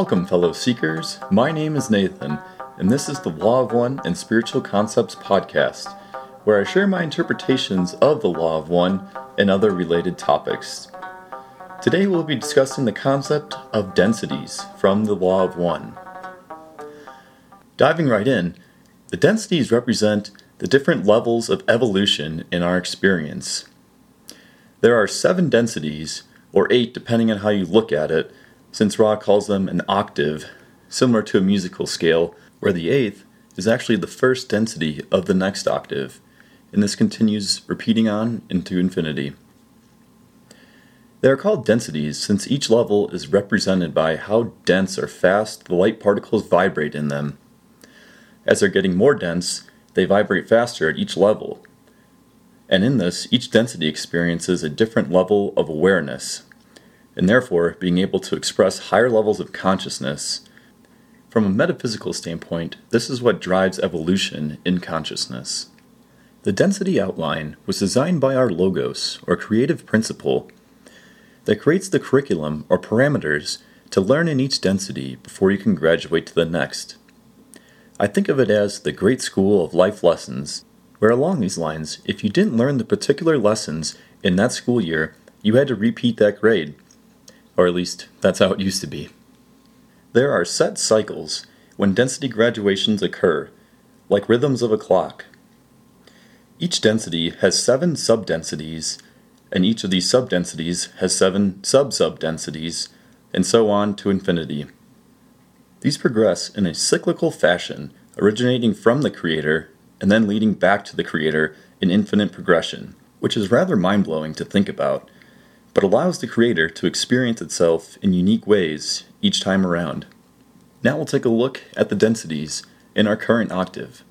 Welcome, fellow seekers. My name is Nathan, and this is the Law of One and Spiritual Concepts podcast, where I share my interpretations of the Law of One and other related topics. Today we'll be discussing the concept of densities from the Law of One. Diving right in, the densities represent the different levels of evolution in our experience. There are seven densities, or eight depending on how you look at it, since Ra calls them an octave, similar to a musical scale, where the eighth is actually the first density of the next octave, and this continues repeating on into infinity. They are called densities since each level is represented by how dense or fast the light particles vibrate in them. As they're getting more dense, they vibrate faster at each level. And in this, each density experiences a different level of awareness, and therefore being able to express higher levels of consciousness. From a metaphysical standpoint, this is what drives evolution in consciousness. The density outline was designed by our logos, or creative principle, that creates the curriculum or parameters to learn in each density before you can graduate to the next. I think of it as the great school of life lessons, where along these lines, if you didn't learn the particular lessons in that school year, you had to repeat that grade or at least that's how it used to be. There are set cycles when density graduations occur, like rhythms of a clock. Each density has seven subdensities, and each of these subdensities has seven sub-subdensities, and so on to infinity. These progress in a cyclical fashion, originating from the Creator and then leading back to the Creator in infinite progression, which is rather mind blowing to think about but allows the creator to experience itself in unique ways each time around. Now we'll take a look at the densities in our current octave.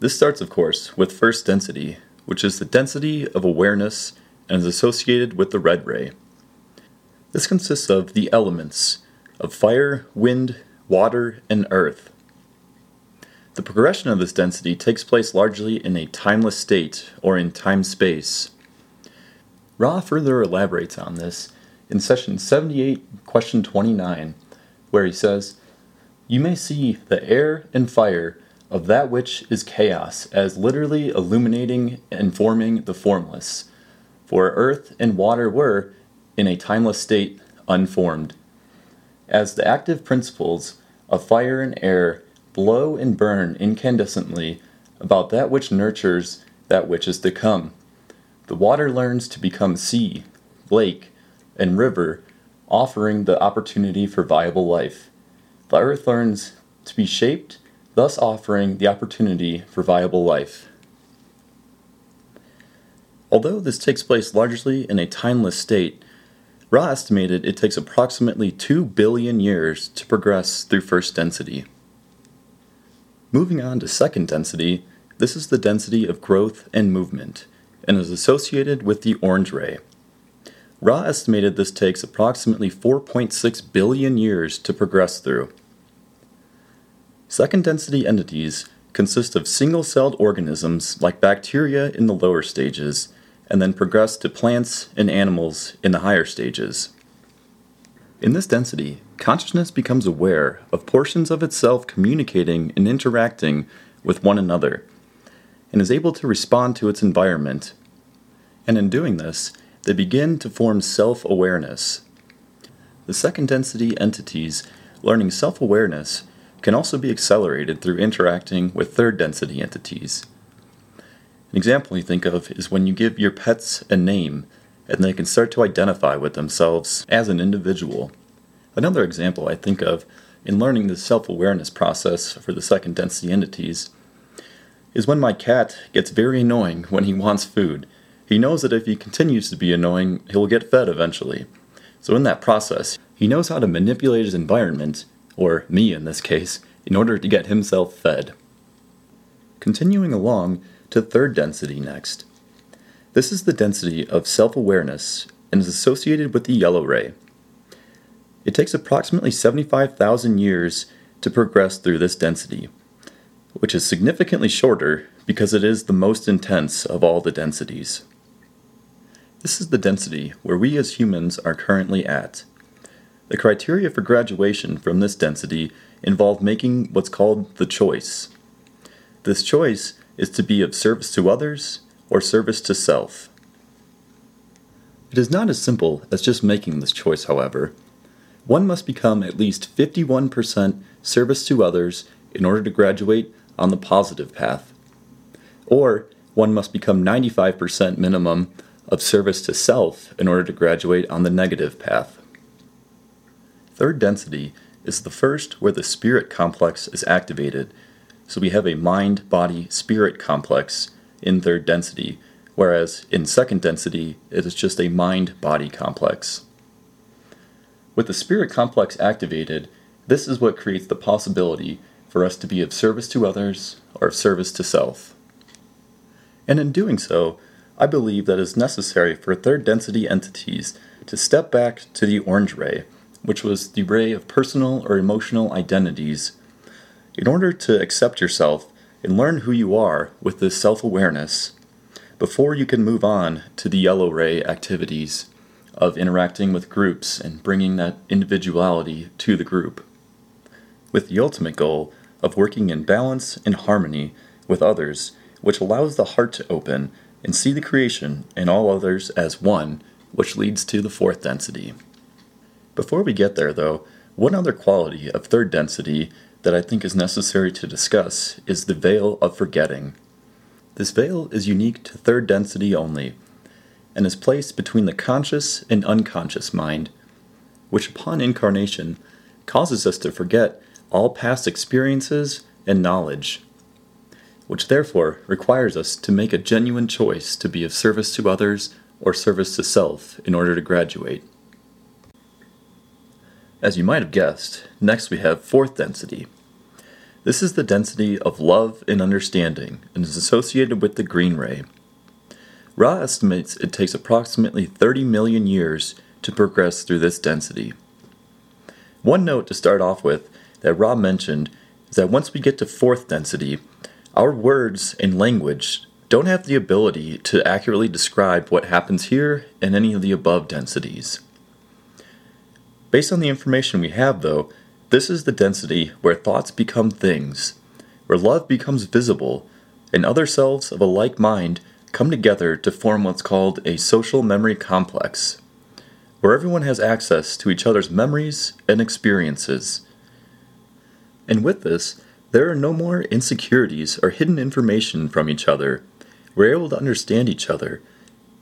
This starts, of course, with first density, which is the density of awareness and is associated with the red ray. This consists of the elements of fire, wind, water, and earth. The progression of this density takes place largely in a timeless state or in time space. Ra further elaborates on this in session 78, question 29, where he says, You may see the air and fire of that which is chaos as literally illuminating and forming the formless. For earth and water were, in a timeless state, unformed. As the active principles of fire and air blow and burn incandescently about that which nurtures that which is to come the water learns to become sea, lake, and river, offering the opportunity for viable life. The earth learns to be shaped, thus offering the opportunity for viable life. Although this takes place largely in a timeless state, Ra estimated it takes approximately 2 billion years to progress through first density. Moving on to second density, this is the density of growth and movement and is associated with the orange ray. Ra estimated this takes approximately 4.6 billion years to progress through. Second density entities consist of single celled organisms like bacteria in the lower stages, and then progress to plants and animals in the higher stages. In this density, consciousness becomes aware of portions of itself communicating and interacting with one another, and is able to respond to its environment and in doing this, they begin to form self awareness. The second density entities learning self awareness can also be accelerated through interacting with third density entities. An example you think of is when you give your pets a name and they can start to identify with themselves as an individual. Another example I think of in learning the self awareness process for the second density entities is when my cat gets very annoying when he wants food he knows that if he continues to be annoying, he'll get fed eventually. So, in that process, he knows how to manipulate his environment, or me in this case, in order to get himself fed. Continuing along to third density next. This is the density of self awareness and is associated with the yellow ray. It takes approximately 75,000 years to progress through this density, which is significantly shorter because it is the most intense of all the densities. This is the density where we as humans are currently at. The criteria for graduation from this density involve making what's called the choice. This choice is to be of service to others or service to self. It is not as simple as just making this choice, however. One must become at least 51% service to others in order to graduate on the positive path. Or one must become 95% minimum of service to self in order to graduate on the negative path. Third density is the first where the spirit complex is activated, so we have a mind body spirit complex in third density, whereas in second density it is just a mind body complex. With the spirit complex activated, this is what creates the possibility for us to be of service to others or of service to self. And in doing so, I believe that it is necessary for third density entities to step back to the orange ray, which was the ray of personal or emotional identities, in order to accept yourself and learn who you are with this self awareness before you can move on to the yellow ray activities of interacting with groups and bringing that individuality to the group, with the ultimate goal of working in balance and harmony with others, which allows the heart to open and see the creation and all others as one, which leads to the fourth density. Before we get there, though, one other quality of third density that I think is necessary to discuss is the veil of forgetting. This veil is unique to third density only, and is placed between the conscious and unconscious mind, which upon incarnation causes us to forget all past experiences and knowledge, which therefore requires us to make a genuine choice to be of service to others or service to self in order to graduate. As you might have guessed, next we have fourth density. This is the density of love and understanding and is associated with the green ray. Ra estimates it takes approximately 30 million years to progress through this density. One note to start off with that Ra mentioned is that once we get to fourth density, our words and language don't have the ability to accurately describe what happens here in any of the above densities. Based on the information we have, though, this is the density where thoughts become things, where love becomes visible, and other selves of a like mind come together to form what's called a social memory complex, where everyone has access to each other's memories and experiences and with this, there are no more insecurities or hidden information from each other. We're able to understand each other.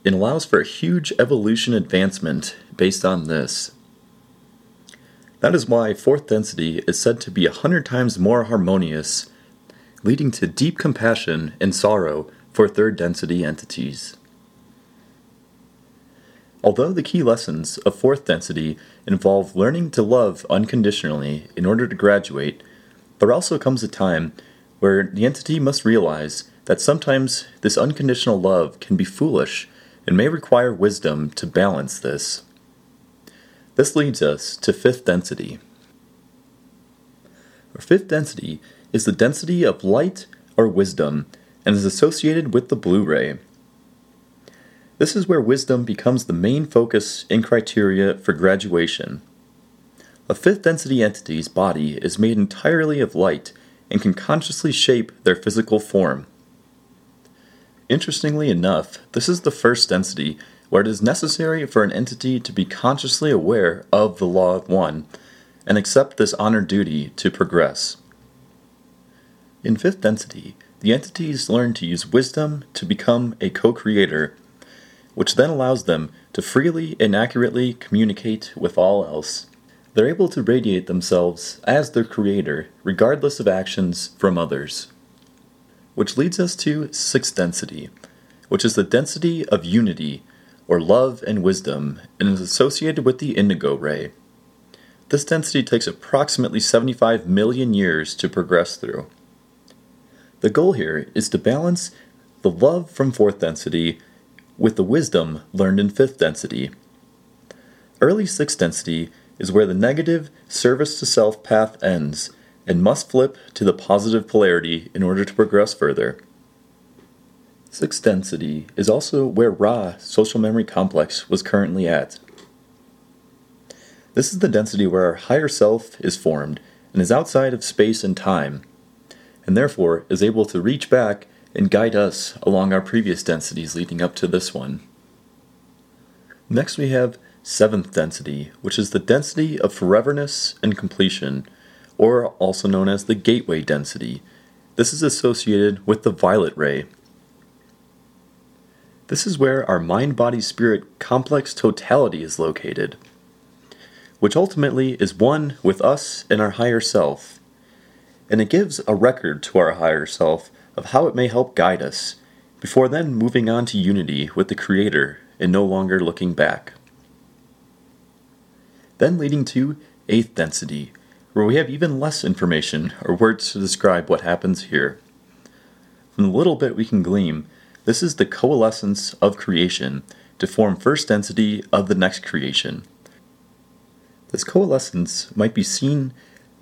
It allows for a huge evolution advancement based on this. That is why fourth density is said to be a hundred times more harmonious, leading to deep compassion and sorrow for third density entities. Although the key lessons of fourth density involve learning to love unconditionally in order to graduate, there also comes a time where the entity must realize that sometimes this unconditional love can be foolish and may require wisdom to balance this. This leads us to fifth density. Our fifth density is the density of light or wisdom and is associated with the blue ray. This is where wisdom becomes the main focus and criteria for graduation. A fifth density entity's body is made entirely of light and can consciously shape their physical form. Interestingly enough, this is the first density where it is necessary for an entity to be consciously aware of the law of one and accept this honor duty to progress. In fifth density, the entities learn to use wisdom to become a co creator, which then allows them to freely and accurately communicate with all else. They're able to radiate themselves as their creator, regardless of actions from others. Which leads us to sixth density, which is the density of unity, or love and wisdom, and is associated with the indigo ray. This density takes approximately 75 million years to progress through. The goal here is to balance the love from fourth density with the wisdom learned in fifth density. Early sixth density is where the negative service to self path ends and must flip to the positive polarity in order to progress further. Sixth density is also where Ra social memory complex was currently at. This is the density where our higher self is formed and is outside of space and time, and therefore is able to reach back and guide us along our previous densities leading up to this one. Next, we have seventh density, which is the density of foreverness and completion, or also known as the gateway density. This is associated with the violet ray. This is where our mind body spirit complex totality is located, which ultimately is one with us and our higher self. And it gives a record to our higher self of how it may help guide us, before then moving on to unity with the Creator and no longer looking back. Then leading to eighth density, where we have even less information or words to describe what happens here. From the little bit we can glean, this is the coalescence of creation to form first density of the next creation. This coalescence might be seen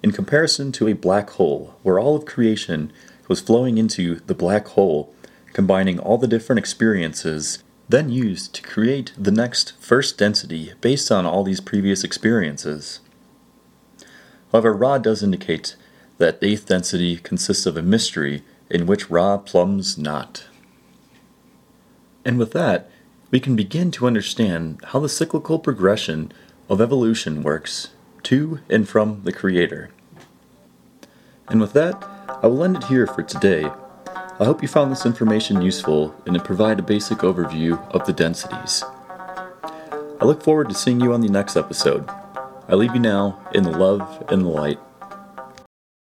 in comparison to a black hole, where all of creation was flowing into the black hole, combining all the different experiences then used to create the next first density based on all these previous experiences. However, Ra does indicate that eighth density consists of a mystery in which Ra plumbs not. And with that, we can begin to understand how the cyclical progression of evolution works to and from the Creator. And with that, I will end it here for today. I hope you found this information useful and it provided a basic overview of the densities. I look forward to seeing you on the next episode. I leave you now in the love and the light